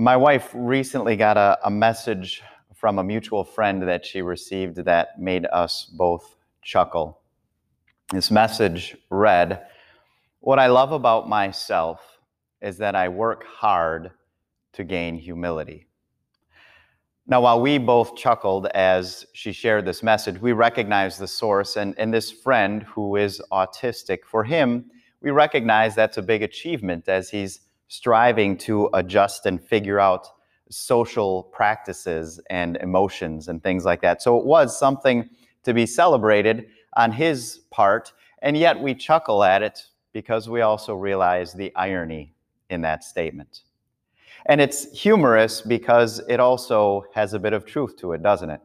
My wife recently got a, a message from a mutual friend that she received that made us both chuckle. This message read What I love about myself is that I work hard to gain humility. Now, while we both chuckled as she shared this message, we recognize the source. And, and this friend who is autistic, for him, we recognize that's a big achievement as he's striving to adjust and figure out social practices and emotions and things like that. So it was something to be celebrated on his part. And yet we chuckle at it because we also realize the irony in that statement. And it's humorous because it also has a bit of truth to it, doesn't it?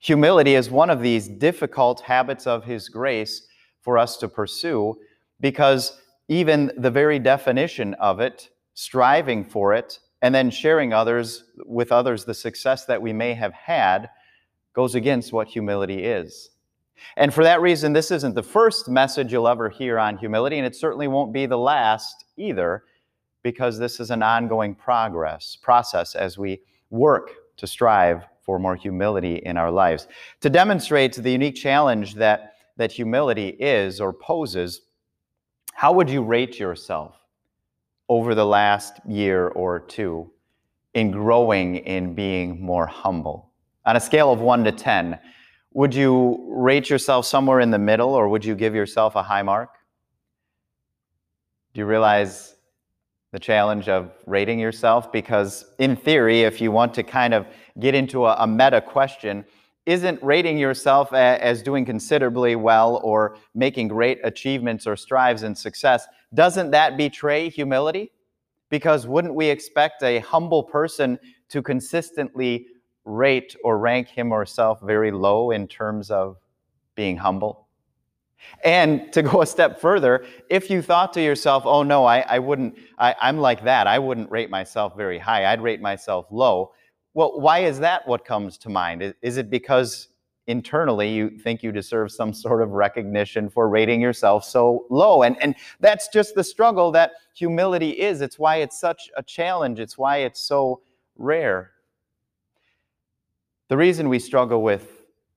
Humility is one of these difficult habits of His grace for us to pursue because even the very definition of it, striving for it, and then sharing others with others the success that we may have had, goes against what humility is. And for that reason, this isn't the first message you'll ever hear on humility, and it certainly won't be the last either because this is an ongoing progress process as we work to strive for more humility in our lives. To demonstrate the unique challenge that, that humility is or poses, how would you rate yourself over the last year or two in growing in being more humble? On a scale of 1 to 10, would you rate yourself somewhere in the middle or would you give yourself a high mark? Do you realize the challenge of rating yourself because, in theory, if you want to kind of get into a, a meta question, isn't rating yourself as doing considerably well or making great achievements or strives in success, doesn't that betray humility? Because wouldn't we expect a humble person to consistently rate or rank him or herself very low in terms of being humble? And to go a step further, if you thought to yourself, oh no, I, I wouldn't, I, I'm like that, I wouldn't rate myself very high, I'd rate myself low. Well, why is that what comes to mind? Is, it because internally you think you deserve some sort of recognition for rating yourself so low? And, and that's just the struggle that humility is. It's why it's such a challenge, it's why it's so rare. The reason we struggle with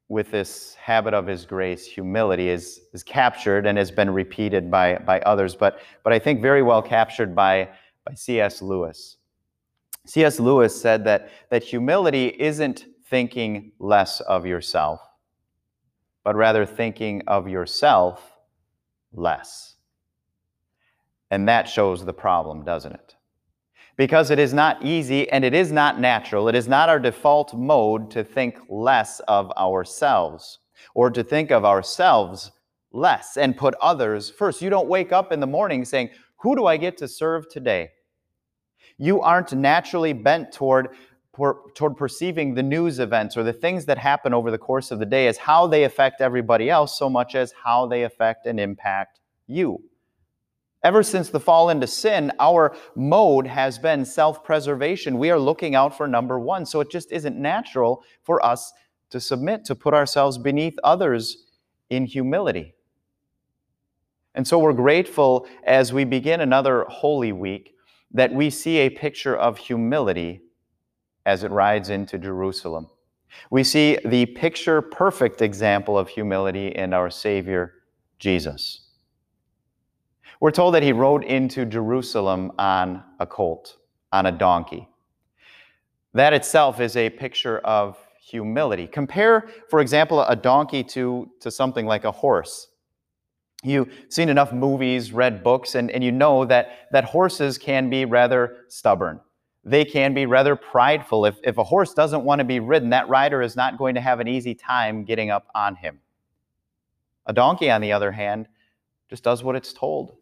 with this habit of his grace, humility, is, is captured and has been repeated by, by others, but, but I think very well captured by, by C.S. Lewis. C.S. Lewis said that, that humility isn't thinking less of yourself, but rather thinking of yourself less. And that shows the problem, doesn't it? because it is not easy and it is not natural. It is not our default mode to think less of ourselves or to think of ourselves less and put others first. You don't wake up in the morning saying, Who do I get to serve today? You aren't naturally bent toward, toward perceiving the news events or the things that happen over the course of the day as how they affect everybody else so much as how they affect and impact you. Ever since the fall into sin, our mode has been self preservation. We are looking out for number one. So it just isn't natural for us to submit, to put ourselves beneath others in humility. And so we're grateful as we begin another Holy Week that we see a picture of humility as it rides into Jerusalem. We see the picture perfect example of humility in our Savior, Jesus. We're told that he rode into Jerusalem on a colt, on a donkey. That itself is a picture of humility. Compare, for example, a donkey to, to something like a horse. You've seen enough movies, read books, and, and you know that, that horses can be rather stubborn. They can be rather prideful. If, if a horse doesn't want to be ridden, that rider is not going to have an easy time getting up on him. A donkey, on the other hand, just does what it's told.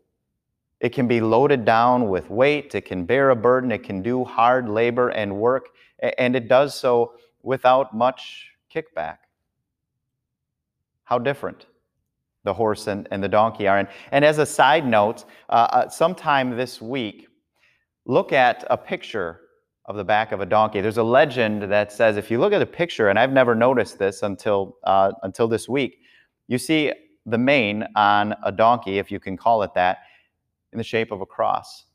It can be loaded down with weight, it can bear a burden, it can do hard labor and work, and it does so without much kickback. How different the horse and, and the donkey are. And, and as a side note, uh, uh, sometime this week, look at a picture of the back of a donkey. There's a legend that says if you look at a picture, and I've never noticed this until, uh, until this week, you see the mane on a donkey, if you can call it that, in the shape of a cross.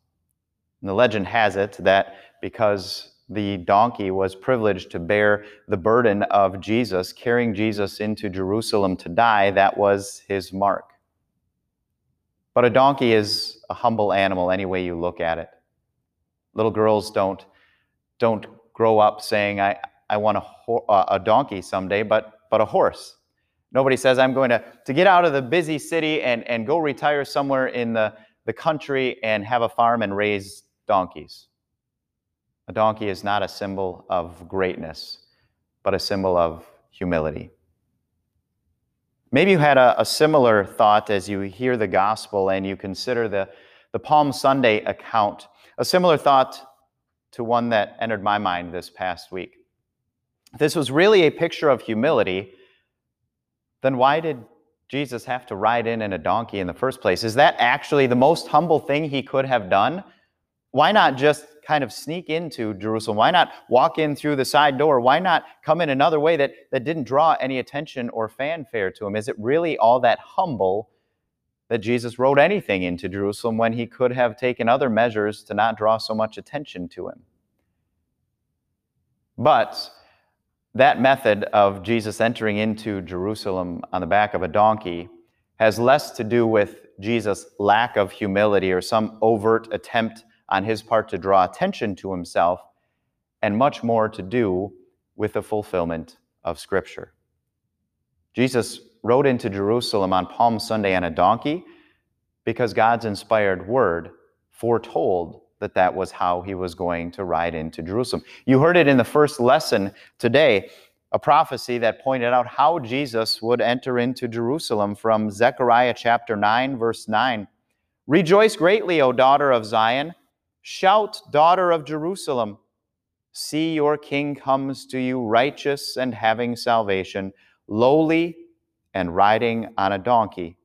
And the legend has it that because the donkey was privileged to bear the burden of Jesus, carrying Jesus into Jerusalem to die, that was his mark. But a donkey is a humble animal any way you look at it. Little girls don't, don't grow up saying, I, I want a, ho- uh, a donkey someday, but, but a horse. Nobody says, I'm going to, to get out of the busy city and, and go retire somewhere in the, the country and have a farm and raise donkeys. A donkey is not a symbol of greatness, but a symbol of humility. Maybe you had a, a, similar thought as you hear the gospel and you consider the, the Palm Sunday account, a similar thought to one that entered my mind this past week. This was really a picture of humility. Then why did Jesus have to ride in in a donkey in the first place? Is that actually the most humble thing he could have done? Why not just kind of sneak into Jerusalem? Why not walk in through the side door? Why not come in another way that, that didn't draw any attention or fanfare to him? Is it really all that humble that Jesus rode anything into Jerusalem when he could have taken other measures to not draw so much attention to him? But that method of Jesus entering into Jerusalem on the back of a donkey has less to do with Jesus' lack of humility or some overt attempt on his part to draw attention to himself, and much more to do with the fulfillment of Scripture. Jesus rode into Jerusalem on Palm Sunday on a donkey because God's inspired word foretold that that was how he was going to ride into Jerusalem. You heard it in the first lesson today, a prophecy that pointed out how Jesus would enter into Jerusalem from Zechariah chapter 9, verse 9. Rejoice greatly, O daughter of Zion. Shout, daughter of Jerusalem. See, your king comes to you, righteous and having salvation, lowly and riding on a donkey,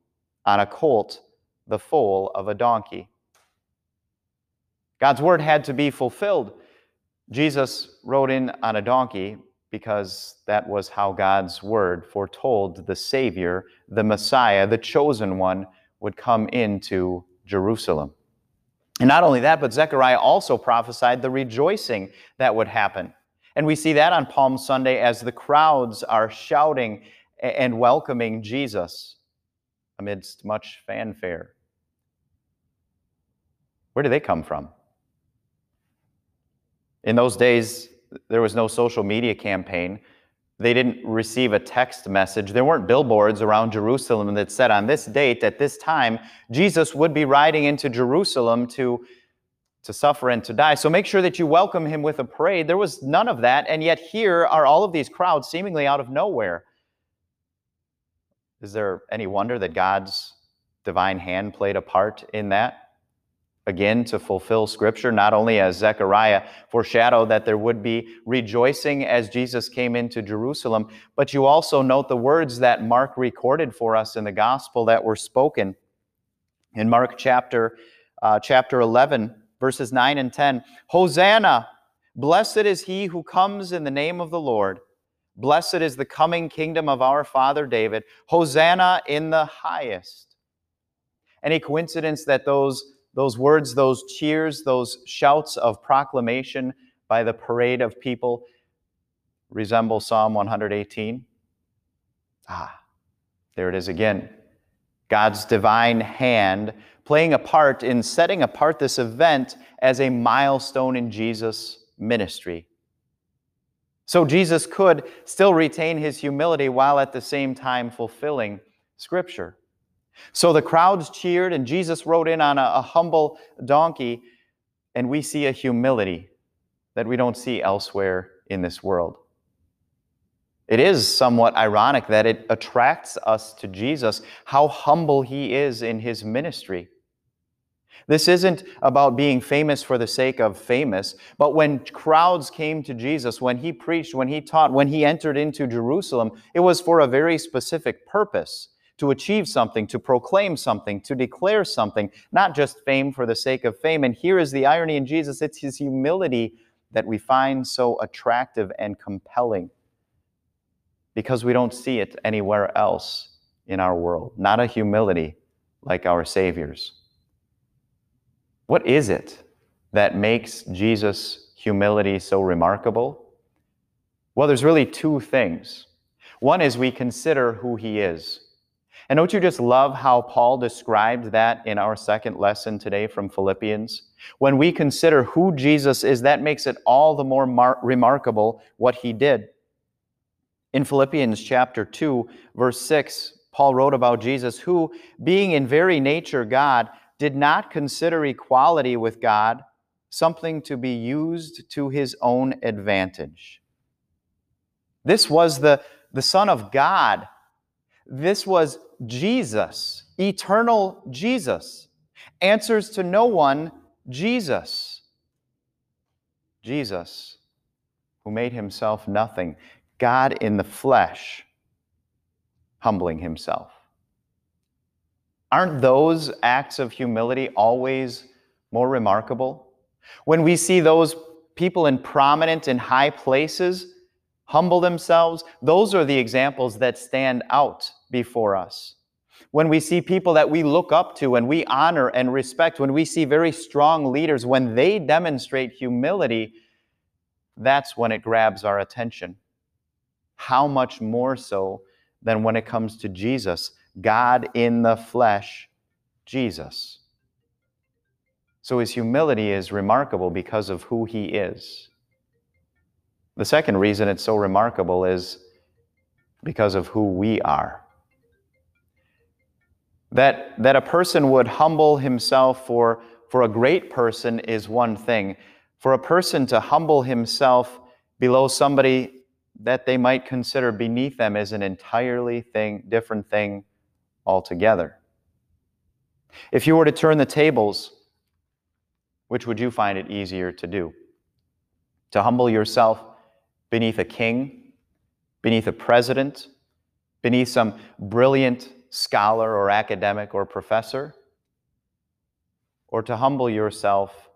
on a colt, the foal of a donkey. God's word had to be fulfilled. Jesus rode in on a donkey because that was how God's word foretold the Savior, the Messiah, the chosen one, would come into Jerusalem. And not only that, but Zechariah also prophesied the rejoicing that would happen. And we see that on Palm Sunday as the crowds are shouting and welcoming Jesus amidst much fanfare. Where do they come from? In those days, there was no social media campaign. They didn't receive a text message. There weren't billboards around Jerusalem that said on this date, at this time, Jesus would be riding into Jerusalem to, to suffer and to die. So make sure that you welcome him with a parade. There was none of that. And yet here are all of these crowds seemingly out of nowhere. Is there any wonder that God's divine hand played a part in that? Again to fulfill scripture, not only as Zechariah foreshadowed that there would be rejoicing as Jesus came into Jerusalem, but you also note the words that Mark recorded for us in the gospel that were spoken in Mark chapter, uh, chapter 11, verses 9 and 10. Hosanna! Blessed is he who comes in the name of the Lord. Blessed is the coming kingdom of our father David. Hosanna in the highest. Any coincidence that those those words, those cheers, those shouts of proclamation by the parade of people resemble Psalm 118? Ah, there it is again. God's divine hand playing a part in setting apart this event as a milestone in Jesus' ministry. So Jesus could still retain his humility while at the same time fulfilling Scripture. So the crowds cheered, and Jesus rode in on a, a humble donkey, and we see a humility that we don't see elsewhere in this world. It is somewhat ironic that it attracts us to Jesus, how humble he is in his ministry. This isn't about being famous for the sake of famous, but when crowds came to Jesus, when he preached, when he taught, when he entered into Jerusalem, it was for a very specific purpose to achieve something, to proclaim something, to declare something, not just fame for the sake of fame. And here is the irony in Jesus it's his humility that we find so attractive and compelling because we don't see it anywhere else in our world. Not a humility like our Savior's. What is it that makes Jesus' humility so remarkable? Well, there's really two things. One is we consider who he is. And don't you just love how Paul described that in our second lesson today from Philippians? When we consider who Jesus is, that makes it all the more mar- remarkable what he did. In Philippians chapter 2, verse 6, Paul wrote about Jesus, who, being in very nature God, did not consider equality with God something to be used to his own advantage. This was the, the Son of God. This was Jesus, eternal Jesus. Answers to no one, Jesus. Jesus, who made himself nothing. God in the flesh, humbling himself. Aren't those acts of humility always more remarkable? When we see those people in prominent and high places humble themselves, those are the examples that stand out before us. When we see people that we look up to and we honor and respect, when we see very strong leaders, when they demonstrate humility, that's when it grabs our attention. How much more so than when it comes to Jesus, God in the flesh, Jesus. So his humility is remarkable because of who he is. The second reason it's so remarkable is because of who we are. That, that a person would humble himself for, for a great person is one thing. For a person to humble himself below somebody that they might consider beneath them is an entirely thing, different thing altogether. If you were to turn the tables, which would you find it easier to do? To humble yourself beneath a king, beneath a president, beneath some brilliant scholar or academic or professor, or to humble yourself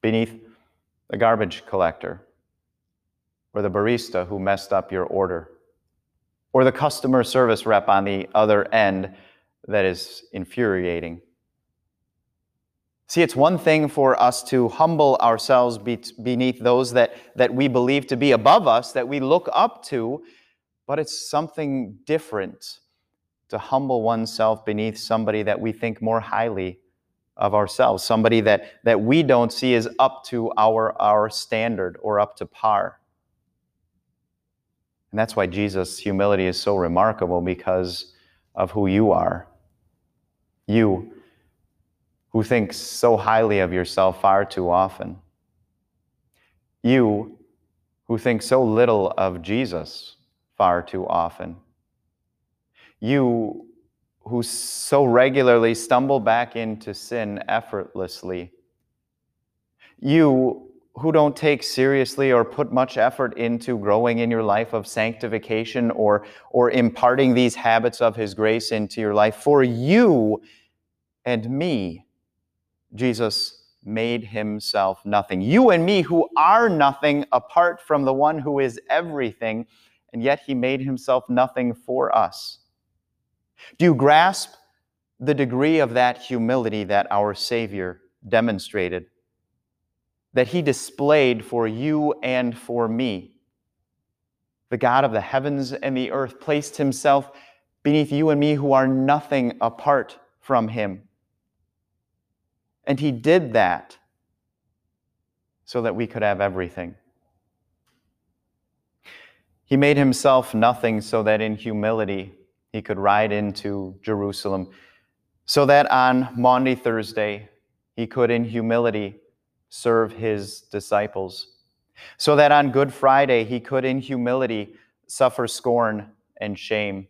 beneath the garbage collector, or the barista who messed up your order, or the customer service rep on the other end that is infuriating. See, it's one thing for us to humble ourselves beneath those that, that we believe to be above us, that we look up to, but it's something different to humble oneself beneath somebody that we think more highly of ourselves, somebody that, that we don't see as up to our, our standard or up to par. And that's why Jesus' humility is so remarkable because of who you are. You who think so highly of yourself far too often. You who think so little of Jesus far too often. You who so regularly stumble back into sin effortlessly. You who don't take seriously or put much effort into growing in your life of sanctification or, or imparting these habits of His grace into your life. For you and me, Jesus made himself nothing. You and me, who are nothing apart from the one who is everything, and yet he made himself nothing for us. Do you grasp the degree of that humility that our Savior demonstrated? That he displayed for you and for me. The God of the heavens and the earth placed himself beneath you and me who are nothing apart from him. And he did that so that we could have everything. He made himself nothing so that in humility he could ride into Jerusalem, so that on Maundy Thursday he could in humility serve his disciples, so that on Good Friday he could in humility suffer scorn and shame,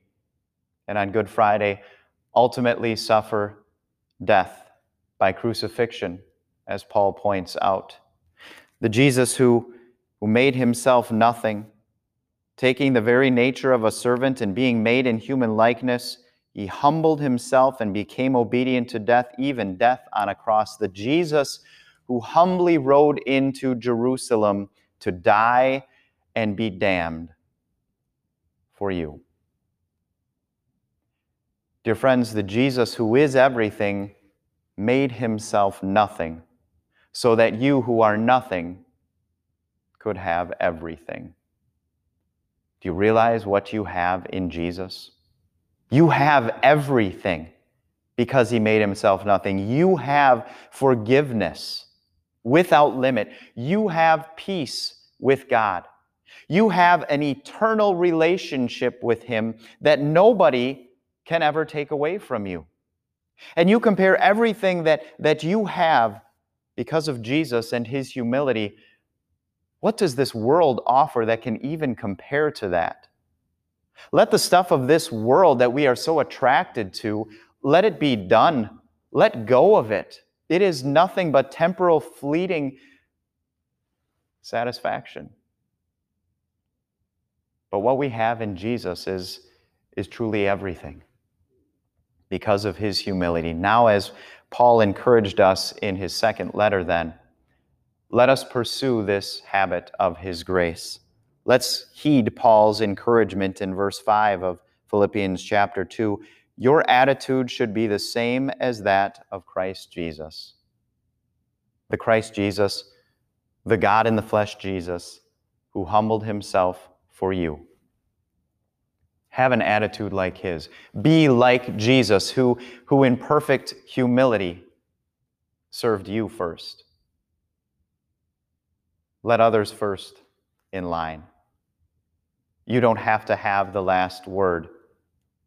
and on Good Friday ultimately suffer death by crucifixion, as Paul points out. The Jesus who, who made himself nothing, taking the very nature of a servant and being made in human likeness, he humbled himself and became obedient to death, even death on a cross. The Jesus who humbly rode into Jerusalem to die and be damned for you. Dear friends, the Jesus who is everything made himself nothing so that you who are nothing could have everything. Do you realize what you have in Jesus? You have everything because he made himself nothing. You have forgiveness without limit. You have peace with God. You have an eternal relationship with him that nobody can ever take away from you. And you compare everything that, that you have because of Jesus and his humility. What does this world offer that can even compare to that? Let the stuff of this world that we are so attracted to, let it be done. Let go of it. It is nothing but temporal, fleeting satisfaction. But what we have in Jesus is, is truly everything because of his humility. Now, as Paul encouraged us in his second letter, then, let us pursue this habit of his grace. Let's heed Paul's encouragement in verse 5 of Philippians chapter 2. Your attitude should be the same as that of Christ Jesus. The Christ Jesus, the God in the flesh Jesus, who humbled himself for you. Have an attitude like his. Be like Jesus, who, who in perfect humility served you first. Let others first in line. You don't have to have the last word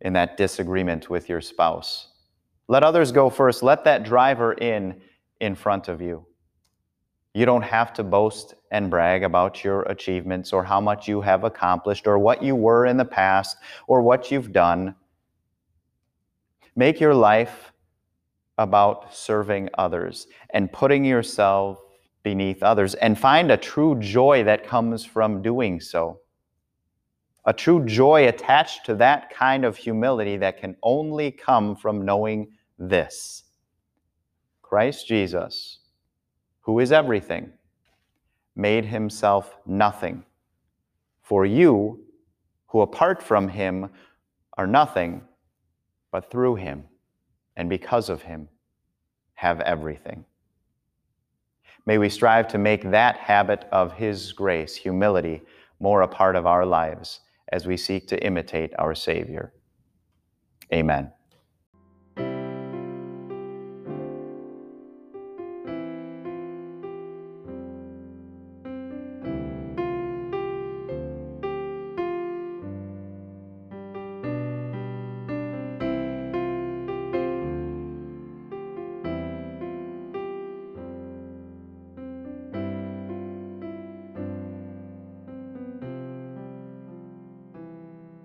in that disagreement with your spouse. Let others go first. Let that driver in in front of you. You don't have to boast and brag about your achievements or how much you have accomplished or what you were in the past or what you've done. Make your life about serving others and putting yourself beneath others and find a true joy that comes from doing so. A true joy attached to that kind of humility that can only come from knowing this Christ Jesus who is everything, made himself nothing. For you, who apart from him are nothing, but through him and because of him have everything. May we strive to make that habit of his grace, humility, more a part of our lives as we seek to imitate our Savior. Amen.